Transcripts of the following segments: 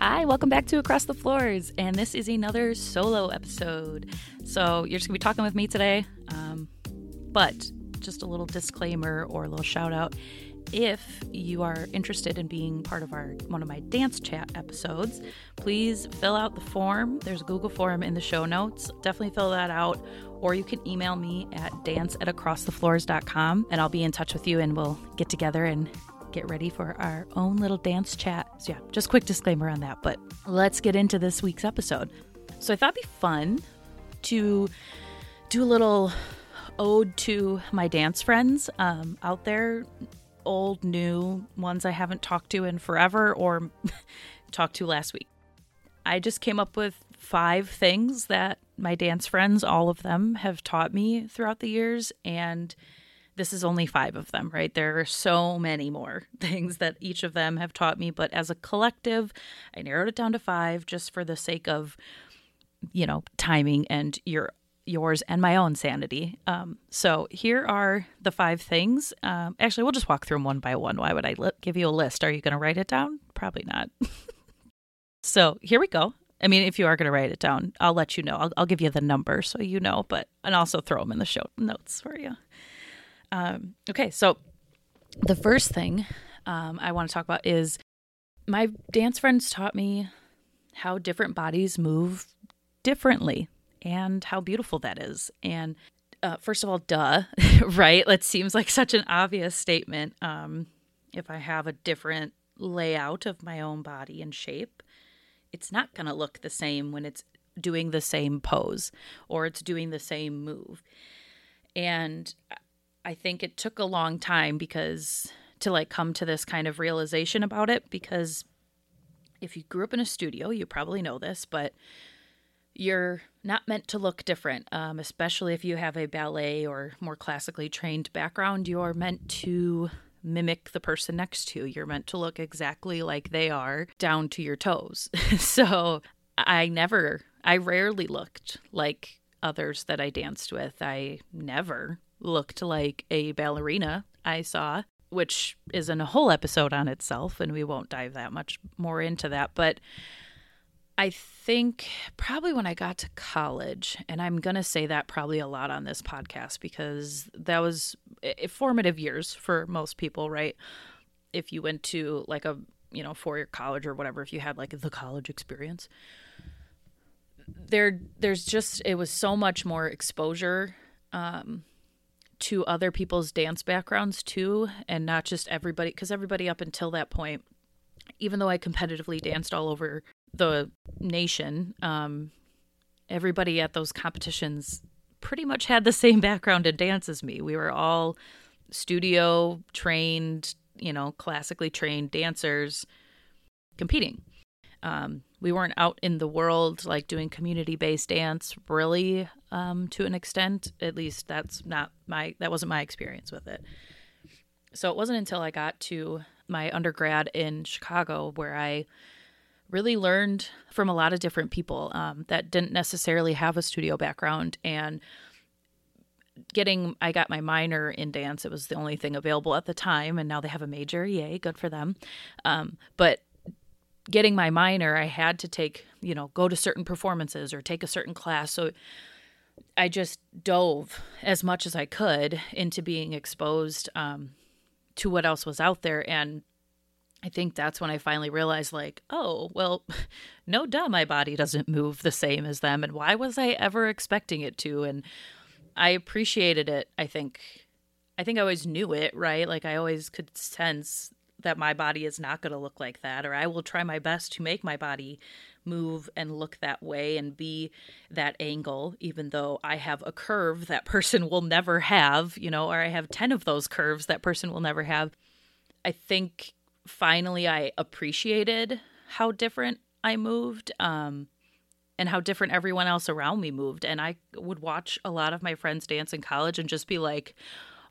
Hi, welcome back to Across the Floors, and this is another solo episode. So, you're just gonna be talking with me today, um, but just a little disclaimer or a little shout out. If you are interested in being part of our one of my dance chat episodes, please fill out the form. There's a Google form in the show notes. Definitely fill that out, or you can email me at dance at acrossthefloors.com, and I'll be in touch with you, and we'll get together and get ready for our own little dance chat. So, yeah, just quick disclaimer on that. But let's get into this week's episode. So, I thought it'd be fun to do a little ode to my dance friends um, out there, old, new ones I haven't talked to in forever or talked to last week. I just came up with five things that my dance friends, all of them, have taught me throughout the years. And this is only five of them, right? There are so many more things that each of them have taught me, but as a collective, I narrowed it down to five just for the sake of, you know, timing and your yours and my own sanity. Um, so here are the five things. Um, actually, we'll just walk through them one by one. Why would I li- give you a list? Are you going to write it down? Probably not. so here we go. I mean, if you are going to write it down, I'll let you know. I'll, I'll give you the number so you know, but and also throw them in the show notes for you. Um, okay, so the first thing um, I want to talk about is my dance friends taught me how different bodies move differently and how beautiful that is. And uh, first of all, duh, right? That seems like such an obvious statement. Um, if I have a different layout of my own body and shape, it's not going to look the same when it's doing the same pose or it's doing the same move. And I think it took a long time because to like come to this kind of realization about it because if you grew up in a studio, you probably know this, but you're not meant to look different, um, especially if you have a ballet or more classically trained background. You're meant to mimic the person next to you. You're meant to look exactly like they are down to your toes. so I never, I rarely looked like others that I danced with. I never looked like a ballerina I saw, which is in a whole episode on itself, and we won't dive that much more into that. But I think probably when I got to college, and I'm going to say that probably a lot on this podcast because that was formative years for most people, right? If you went to like a, you know, four year college or whatever, if you had like the college experience, there, there's just, it was so much more exposure um, to other people's dance backgrounds too, and not just everybody, because everybody up until that point, even though I competitively danced all over the nation, um, everybody at those competitions pretty much had the same background in dance as me. We were all studio trained, you know, classically trained dancers competing. Um, we weren't out in the world like doing community based dance really um, to an extent. At least that's not my that wasn't my experience with it. So it wasn't until I got to my undergrad in Chicago where I really learned from a lot of different people um, that didn't necessarily have a studio background and getting i got my minor in dance it was the only thing available at the time and now they have a major yay good for them um, but getting my minor, I had to take, you know, go to certain performances or take a certain class. So I just dove as much as I could into being exposed um, to what else was out there. And I think that's when I finally realized, like, oh, well, no duh, my body doesn't move the same as them. And why was I ever expecting it to? And I appreciated it, I think. I think I always knew it, right? Like I always could sense that my body is not going to look like that, or I will try my best to make my body move and look that way and be that angle, even though I have a curve that person will never have, you know, or I have 10 of those curves that person will never have. I think finally I appreciated how different I moved. Um, and how different everyone else around me moved. And I would watch a lot of my friends dance in college and just be like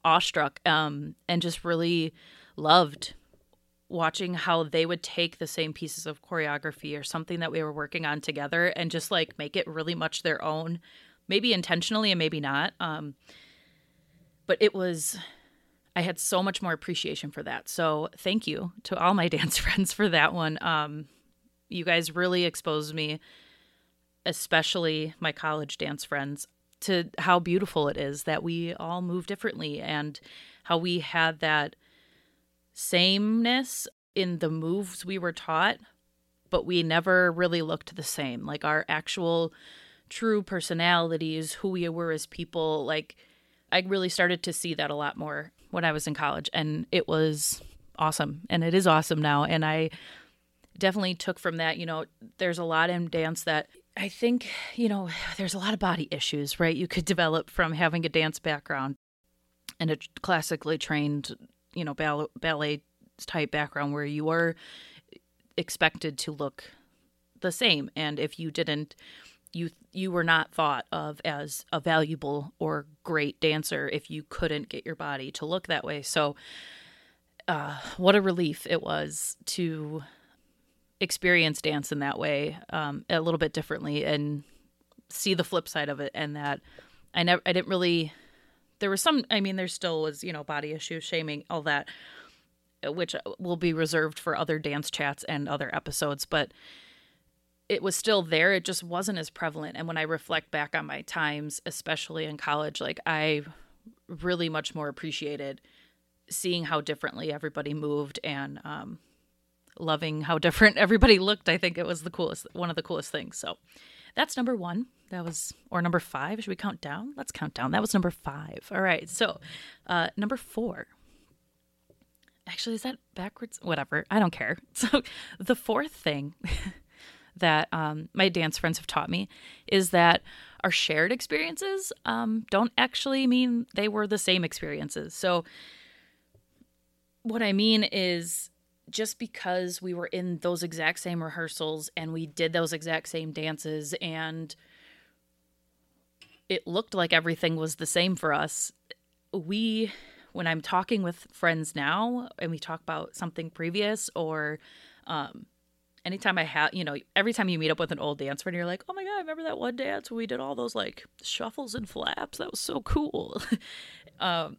awestruck um, and just really loved watching how they would take the same pieces of choreography or something that we were working on together and just like make it really much their own maybe intentionally and maybe not um but it was i had so much more appreciation for that. So thank you to all my dance friends for that one. Um You guys really exposed me, especially my college dance friends, to how beautiful it is that we all move differently and how we had that sameness in the moves we were taught, but we never really looked the same. Like our actual true personalities, who we were as people, like I really started to see that a lot more when I was in college and it was awesome and it is awesome now and I definitely took from that, you know, there's a lot in dance that I think, you know, there's a lot of body issues, right? You could develop from having a dance background and a classically trained, you know, ballet, ballet type background where you are expected to look the same. And if you didn't you you were not thought of as a valuable or great dancer if you couldn't get your body to look that way. So uh, what a relief it was to experience dance in that way um, a little bit differently and see the flip side of it and that i never i didn't really there was some i mean there still was you know body issues shaming all that which will be reserved for other dance chats and other episodes but it was still there. It just wasn't as prevalent. And when i reflect back on my times especially in college like i really much more appreciated seeing how differently everybody moved and um, loving how different everybody looked. I think it was the coolest one of the coolest things. So that's number one. That was or number five. Should we count down? Let's count down. That was number five. All right so uh, number four. Actually is that backwards? Whatever. I don't care. So the fourth thing that um, my dance friends have taught me is that our shared experiences um, don't actually mean they were the same experiences. So, what I mean is just because we were in those exact same rehearsals and we did those exact same dances and it looked like everything was the same for us, we, when I'm talking with friends now and we talk about something previous or, um, anytime I have, you know, every time you meet up with an old dance friend, you're like, oh my God, I remember that one dance where we did all those like shuffles and flaps. That was so cool. um,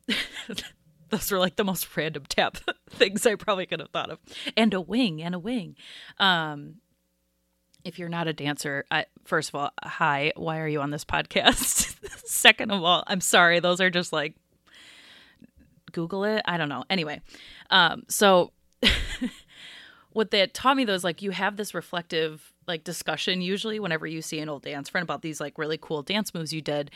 those were like the most random tap things I probably could have thought of. And a wing and a wing. Um, if you're not a dancer, I, first of all, hi, why are you on this podcast? Second of all, I'm sorry. Those are just like, Google it. I don't know. Anyway, um, so what they taught me though is like you have this reflective like discussion usually whenever you see an old dance friend about these like really cool dance moves you did.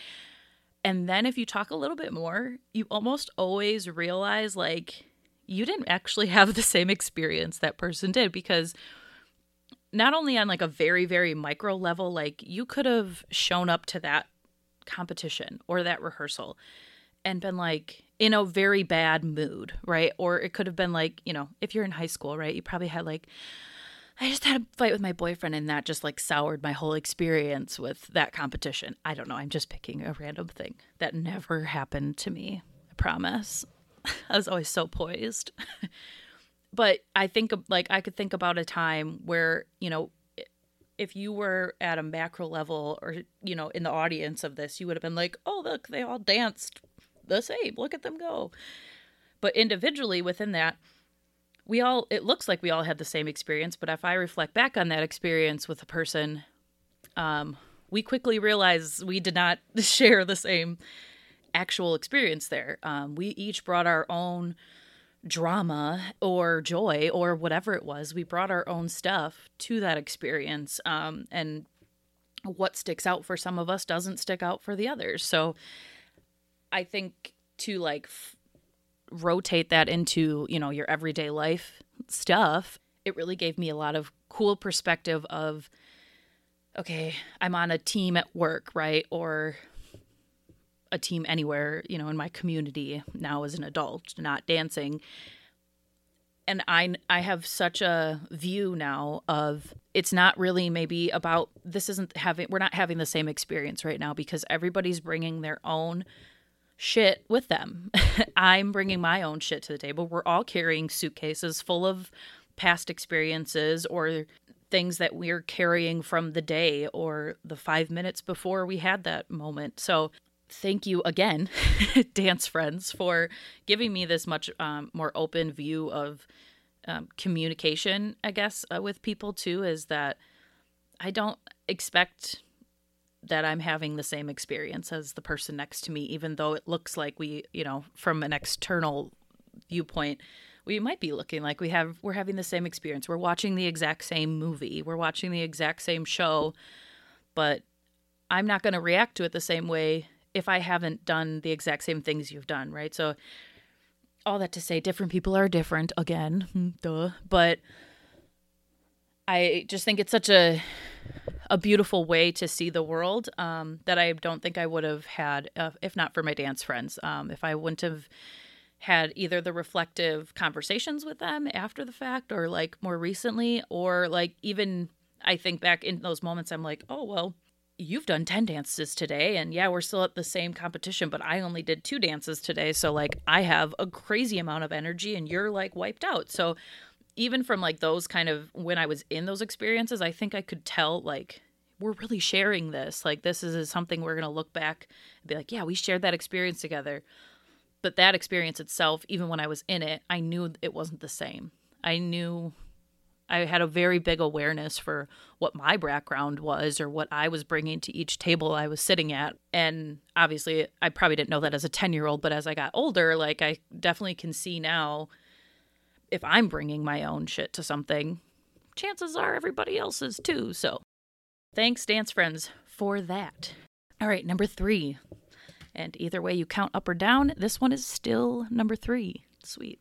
And then if you talk a little bit more, you almost always realize like you didn't actually have the same experience that person did because not only on like a very very micro level like you could have shown up to that competition or that rehearsal and been like in a very bad mood, right? Or it could have been like, you know, if you're in high school, right? You probably had like, I just had a fight with my boyfriend and that just like soured my whole experience with that competition. I don't know. I'm just picking a random thing that never happened to me. I promise. I was always so poised. but I think like I could think about a time where, you know, if you were at a macro level or, you know, in the audience of this, you would have been like, oh, look, they all danced the same. Look at them go. But individually within that, we all, it looks like we all had the same experience. But if I reflect back on that experience with a person, um, we quickly realize we did not share the same actual experience there. Um, we each brought our own drama or joy or whatever it was. We brought our own stuff to that experience. Um, and what sticks out for some of us doesn't stick out for the others. So I think to like f- rotate that into, you know, your everyday life stuff, it really gave me a lot of cool perspective of okay, I'm on a team at work, right? Or a team anywhere, you know, in my community now as an adult, not dancing. And I I have such a view now of it's not really maybe about this isn't having we're not having the same experience right now because everybody's bringing their own shit with them. I'm bringing my own shit to the table. We're all carrying suitcases full of past experiences or things that we're carrying from the day or the five minutes before we had that moment. So, thank you again, dance friends, for giving me this much um, more open view of um, communication, I guess, uh, with people too, is that I don't expect that I'm having the same experience as the person next to me, even though it looks like we, you know, from an external viewpoint, we might be looking like we have we're having the same experience. We're watching the exact same movie. We're watching the exact same show, but I'm not going to react to it the same way if I haven't done the exact same things you've done, right? So all that to say different people are different again, duh, but I just think it's such a a beautiful way to see the world um, that I don't think I would have had uh, if not for my dance friends. Um, if I wouldn't have had either the reflective conversations with them after the fact or like more recently, or like even I think back in those moments, I'm like, oh, well, you've done 10 dances today. And yeah, we're still at the same competition, but I only did two dances today. So like I have a crazy amount of energy and you're like wiped out. So even from like those kind of when I was in those experiences, I think I could tell like we're really sharing this. Like this is something we're going to look back and be like, yeah, we shared that experience together. But that experience itself, even when I was in it, I knew it wasn't the same. I knew I had a very big awareness for what my background was or what I was bringing to each table I was sitting at. And obviously, I probably didn't know that as a 10 year old, but as I got older, like I definitely can see now if I'm bringing my own shit to something, chances are everybody else is too. So thanks, dance friends, for that. All right, number three. And either way you count up or down, this one is still number three. Sweet.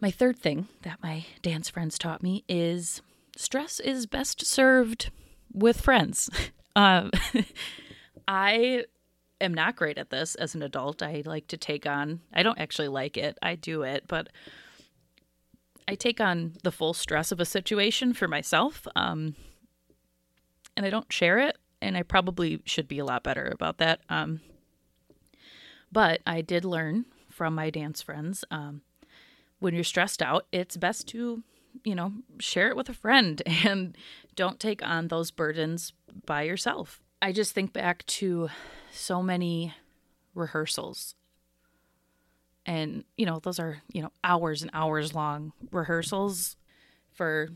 My third thing that my dance friends taught me is stress is best served with friends. Uh, I am not great at this as an adult. I like to take on, I don't actually like it, I do it, but I take on the full stress of a situation for myself, um, and I don't share it. And I probably should be a lot better about that. Um, but I did learn from my dance friends um, when you're stressed out, it's best to, you know, share it with a friend and don't take on those burdens by yourself. I just think back to so many rehearsals and you know those are you know hours and hours long rehearsals for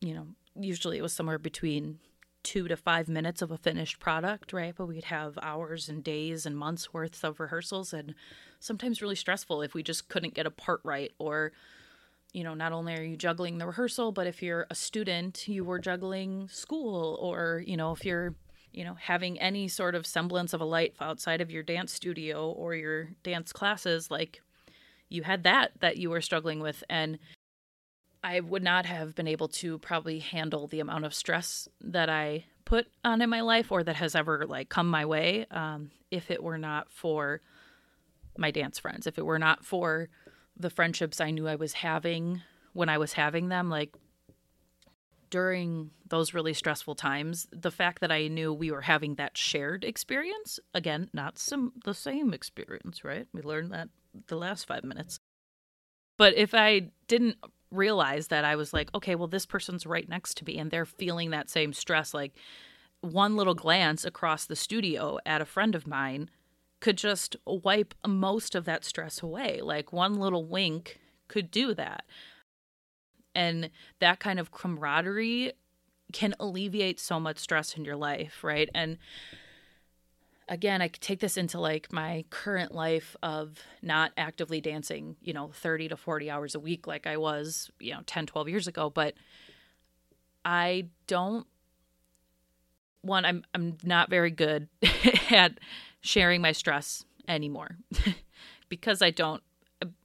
you know usually it was somewhere between two to five minutes of a finished product right? But we'd have hours and days and months worth of rehearsals and sometimes really stressful if we just couldn't get a part right or you know not only are you juggling the rehearsal but if you're a student you were juggling school or you know if you're you know, having any sort of semblance of a life outside of your dance studio or your dance classes, like you had that that you were struggling with. And I would not have been able to probably handle the amount of stress that I put on in my life or that has ever like come my way um, if it were not for my dance friends, if it were not for the friendships I knew I was having when I was having them. Like during those really stressful times, the fact that I knew we were having that shared experience, again, not some the same experience, right? We learned that the last 5 minutes. But if I didn't realize that I was like, okay, well this person's right next to me and they're feeling that same stress like one little glance across the studio at a friend of mine could just wipe most of that stress away. Like one little wink could do that and that kind of camaraderie can alleviate so much stress in your life, right? And again, I take this into like my current life of not actively dancing, you know, 30 to 40 hours a week like I was, you know, 10, 12 years ago, but I don't one I'm I'm not very good at sharing my stress anymore. because I don't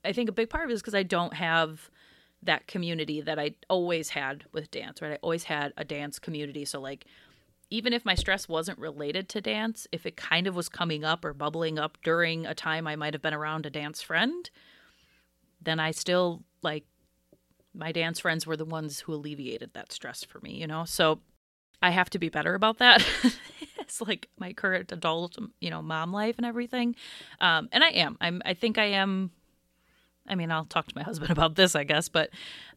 I think a big part of it is because I don't have that community that I always had with dance, right? I always had a dance community. So, like, even if my stress wasn't related to dance, if it kind of was coming up or bubbling up during a time I might have been around a dance friend, then I still, like, my dance friends were the ones who alleviated that stress for me, you know? So, I have to be better about that. it's like my current adult, you know, mom life and everything. Um, and I am. I'm. I think I am I mean, I'll talk to my husband about this, I guess, but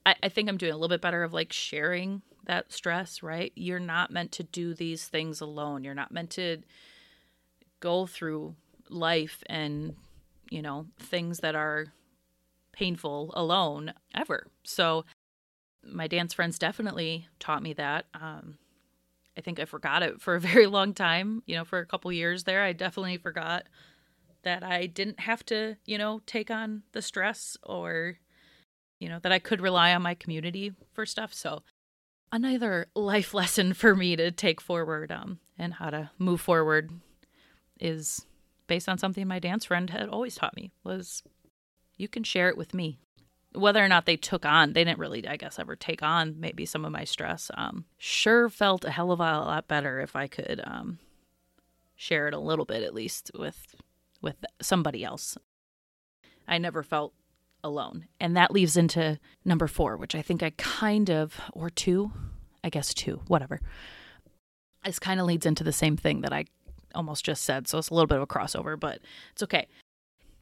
I, I think I'm doing a little bit better of like sharing that stress, right? You're not meant to do these things alone. You're not meant to go through life and, you know, things that are painful alone ever. So my dance friends definitely taught me that. Um, I think I forgot it for a very long time. You know, for a couple years there, I definitely forgot that I didn't have to, you know, take on the stress or, you know, that I could rely on my community for stuff. So another life lesson for me to take forward um, and how to move forward is based on something my dance friend had always taught me was you can share it with me whether or not they took on they didn't really i guess ever take on maybe some of my stress um, sure felt a hell of a lot better if i could um, share it a little bit at least with with somebody else i never felt alone and that leaves into number four which i think i kind of or two i guess two whatever this kind of leads into the same thing that i almost just said so it's a little bit of a crossover but it's okay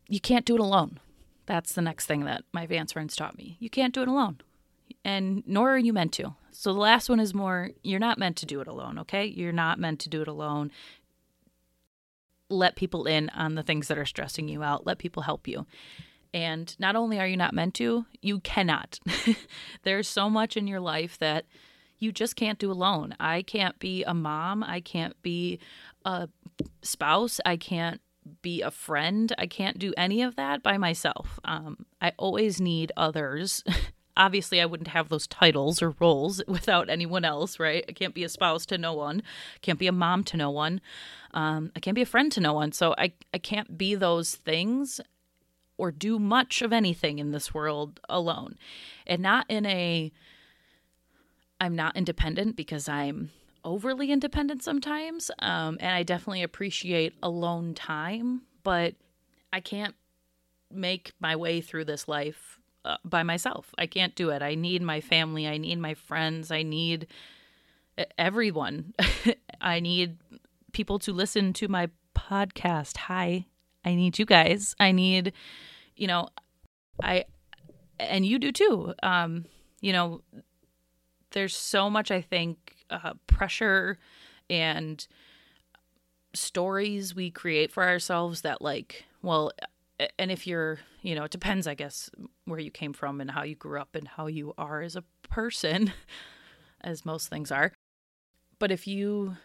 you can't do it alone that's the next thing that my dance friends taught me. You can't do it alone. And nor are you meant to. So the last one is more you're not meant to do it alone, okay? You're not meant to do it alone. Let people in on the things that are stressing you out. Let people help you. And not only are you not meant to, you cannot. There's so much in your life that you just can't do alone. I can't be a mom. I can't be a spouse. I can't be a friend. I can't do any of that by myself. Um, I always need others. Obviously, I wouldn't have those titles or roles without anyone else, right? I can't be a spouse to no one. I can't be a mom to no one. Um, I can't be a friend to no one. So I, I can't be those things or do much of anything in this world alone. And not in a, I'm not independent because I'm overly independent sometimes. Um, and I definitely appreciate alone time, but I can't make my way through this life uh, by myself. I can't do it. I need my family. I need my friends. I need everyone. I need people to listen to my podcast. Hi. I need you guys. I need, you know, I, and you do too. Um, you know, there's so much I think uh, pressure and stories we create for ourselves that like well and if you're you know it depends i guess where you came from and how you grew up and how you are as a person as most things are. But if you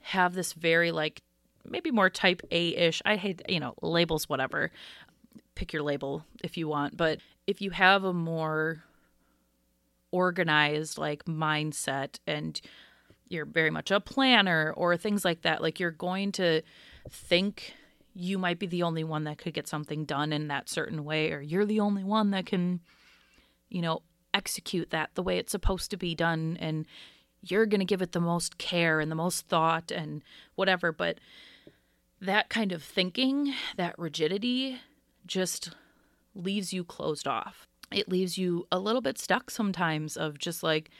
have this very like maybe more type a-ish i hate you know labels whatever. Pick your label if you want. But if you have a more organized like mindset and you're very much a planner or things like that like you're going to think you might be the only one that could get something done in that certain way or you're the only one that can you know execute that the way it's supposed to be done and you're going to give it the most care and the most thought and whatever. But that kind of thinking that rigidity just leaves you closed off. It leaves you a little bit stuck sometimes of just like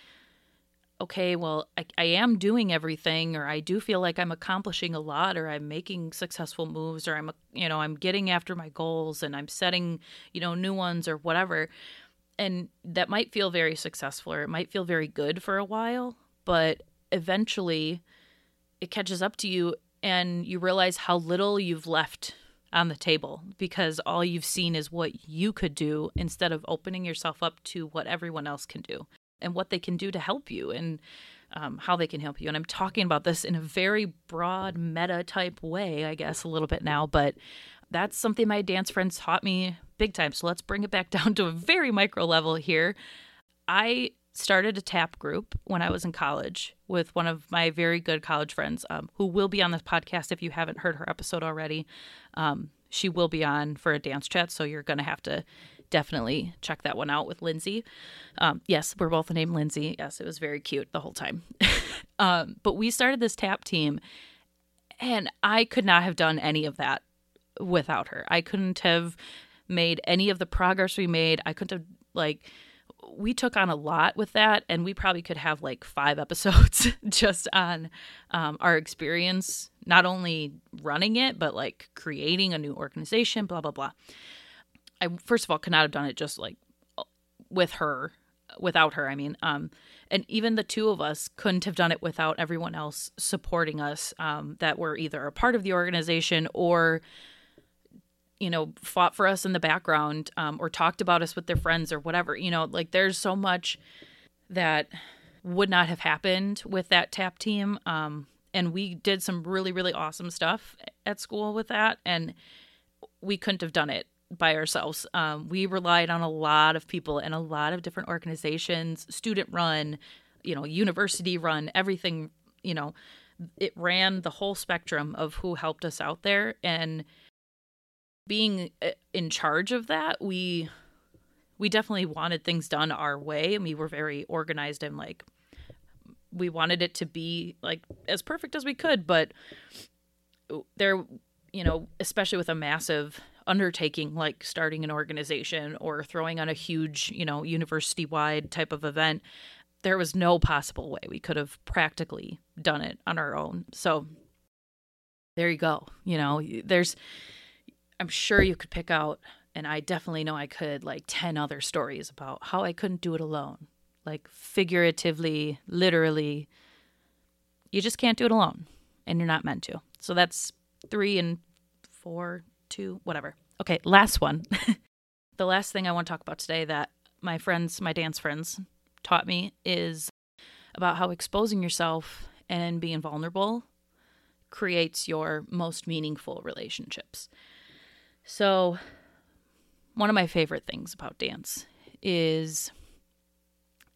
okay well I, I, am doing everything or i do feel like i'm accomplishing a lot or i'm making successful moves or i'm you know i'm getting after my goals and i'm setting you know new ones or whatever. And that might feel very successful or it might feel very good for a while but eventually it catches up to you and you realize how little you've left on the table because all you've seen is what you could do instead of opening yourself up to what everyone else can do and what they can do to help you and um, how they can help you. And I'm talking about this in a very broad meta type way, I guess, a little bit now, but that's something my dance friends taught me big time. So let's bring it back down to a very micro level here. I started a tap group when I was in college with one of my very good college friends um, who will be on this podcast if you haven't heard her episode already. Um, she will be on for a dance chat, so you're going to have to definitely check that one out with Lindsay. Um, yes, we're both named Lindsay. Yes, it was very cute the whole time. um, but we started this tap team, and I could not have done any of that without her. I couldn't have made any of the progress we made. I couldn't have like we took on a lot with that, and we probably could have like five episodes just on um, our experience, not only running it, but like creating a new organization, blah, blah, blah. I, first of all, could not have done it just like with her, without her, I mean. Um, and even the two of us couldn't have done it without everyone else supporting us um, that were either a part of the organization or you know, fought for us in the background um, or talked about us with their friends or whatever. You know, like there's so much that would not have happened with that tap team. Um, and we did some really, really awesome stuff at school with that. And we couldn't have done it by ourselves. Um, we relied on a lot of people and a lot of different organizations, student run, you know, university run, everything, you know, it ran the whole spectrum of who helped us out there. And being uh, in charge of that, we we definitely wanted things done our way and we were very organized and like we wanted it to be like as perfect as we could but there you know especially with a massive undertaking like starting an organization or throwing on a huge you know university wide type of event there was no possible way we could have practically done it on our own so there you go you know there's I'm sure you could pick out, and I definitely know I could, like 10 other stories about how I couldn't do it alone. Like figuratively, literally. You just can't do it alone, and you're not meant to. So that's three and four, two, whatever. Okay, last one. the last thing I want to talk about today that my friends, my dance friends, taught me is about how exposing yourself and being vulnerable creates your most meaningful relationships. So, one of my favorite things about dance is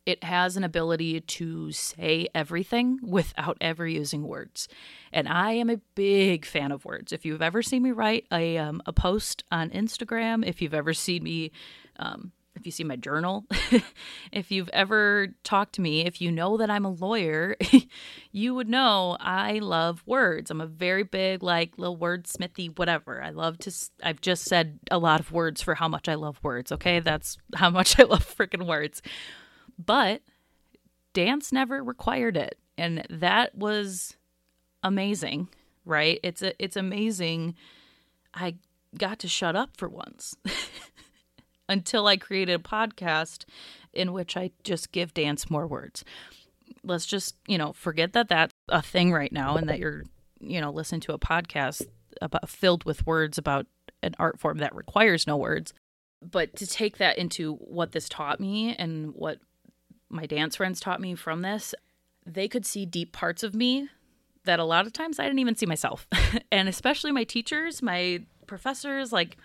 it has an ability to say everything without ever using words. And I am a big fan of words. If you've ever seen me write a, um, a post on Instagram, if you've ever seen me um, if you see my journal, if you've ever talked to me, if you know that I'm a lawyer, you would know I love words. I'm a very big, like, little wordsmithy, whatever. I love to, I've just said a lot of words for how much I love words, okay? That's how much I love freaking words. But dance never required it. And that was amazing, right? It's a, it's amazing. I got to shut up for once. until I created a podcast in which I just give dance more words. Let's just, you know, forget that that's a thing right now and that you're, you know, listening to a podcast about filled with words about an art form that requires no words. But to take that into what this taught me and what my dance friends taught me from this, they could see deep parts of me that a lot of times I didn't even see myself. and especially my teachers, my professors, like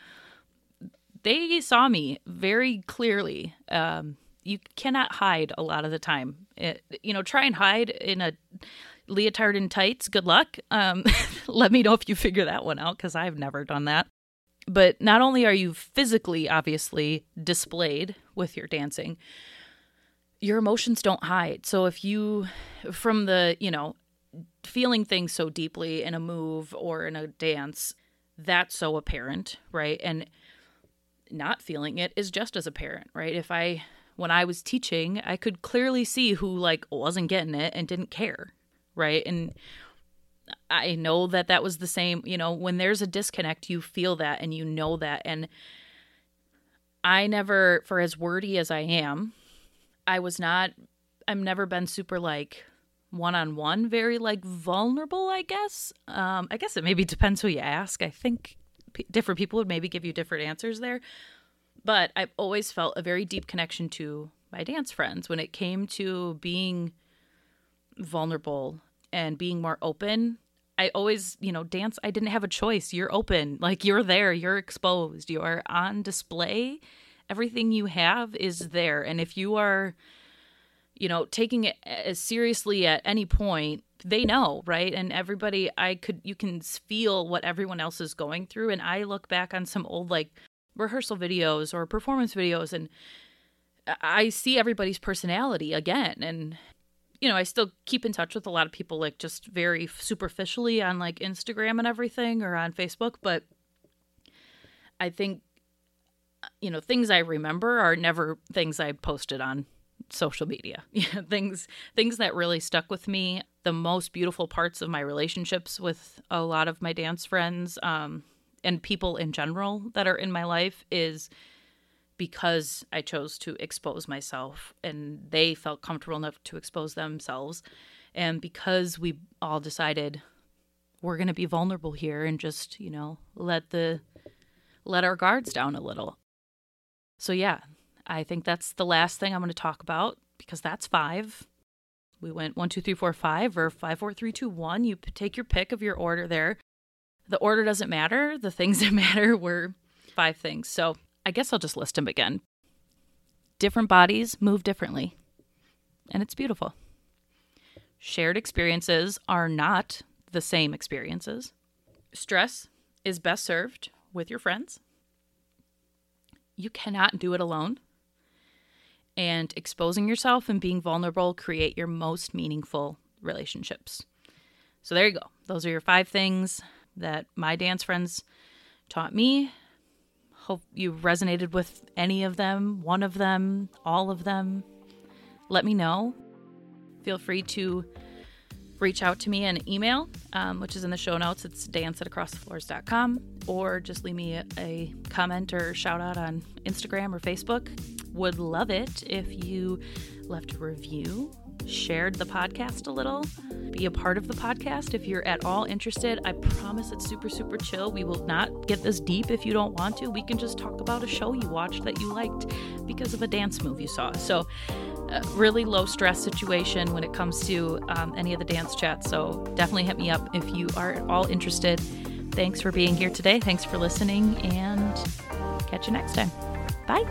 they saw me very clearly. Um, you cannot hide a lot of the time. It, you know, try and hide in a leotard and tights. Good luck. Um, let me know if you figure that one out because I've never done that. But not only are you physically, obviously, displayed with your dancing, your emotions don't hide. So if you, from the, you know, feeling things so deeply in a move or in a dance, that's so apparent, right? And not feeling it is just as a parent, right? If I when I was teaching, I could clearly see who like wasn't getting it and didn't care, right? And I know that that was the same, you know, when there's a disconnect, you feel that and you know that and I never for as wordy as I am, I was not I've never been super like one on one, very like vulnerable, I guess. Um, I guess it maybe depends who you ask. I think different people would maybe give you different answers there. But I've always felt a very deep connection to my dance friends when it came to being vulnerable and being more open. I always, you know, dance, I didn't have a choice. You're open, like you're there, you're exposed, you are on display. Everything you have is there. And if you are, you know, taking it as seriously at any point, they know, right? And everybody, I could, you can feel what everyone else is going through. And I look back on some old, like, rehearsal videos or performance videos, and I see everybody's personality again. And, you know, I still keep in touch with a lot of people, like, just very superficially on, like, Instagram and everything or on Facebook. But I think, you know, things I remember are never things I posted on social media. Yeah, things things that really stuck with me. The most beautiful parts of my relationships with a lot of my dance friends um, and people in general that are in my life is because I chose to expose myself and they felt comfortable enough to expose themselves. And because we all decided we're going to be vulnerable here and just, you know, let the let our guards down a little. So, yeah, I think that's the last thing I'm going to talk about because that's five. We went one, two, three, four, five, or five, four, three, two, one. You take your pick of your order there. The order doesn't matter. The things that matter were five things. So I guess I'll just list them again. Different bodies move differently, and it's beautiful. Shared experiences are not the same experiences. Stress is best served with your friends. You cannot do it alone. And exposing yourself and being vulnerable create your most meaningful relationships. So there you go. Those are your five things that my dance friends taught me. Hope you resonated with any of them, one of them, all of them. Let me know. Feel free to reach out to me in email, um, which is in the show notes. It's dance at acrossthefloors.com, or just leave me a, a comment or shout out on Instagram or Facebook. Would love it if you left a review, shared the podcast a little, be a part of the podcast if you're at all interested. I promise it's super, super chill. We will not get this deep if you don't want to. We can just talk about a show you watched that you liked because of a dance move you saw. So, really low stress situation when it comes to um, any of the dance chats. So definitely hit me up if you are at all interested. Thanks for being here today. Thanks for listening, and catch you next time. Bye.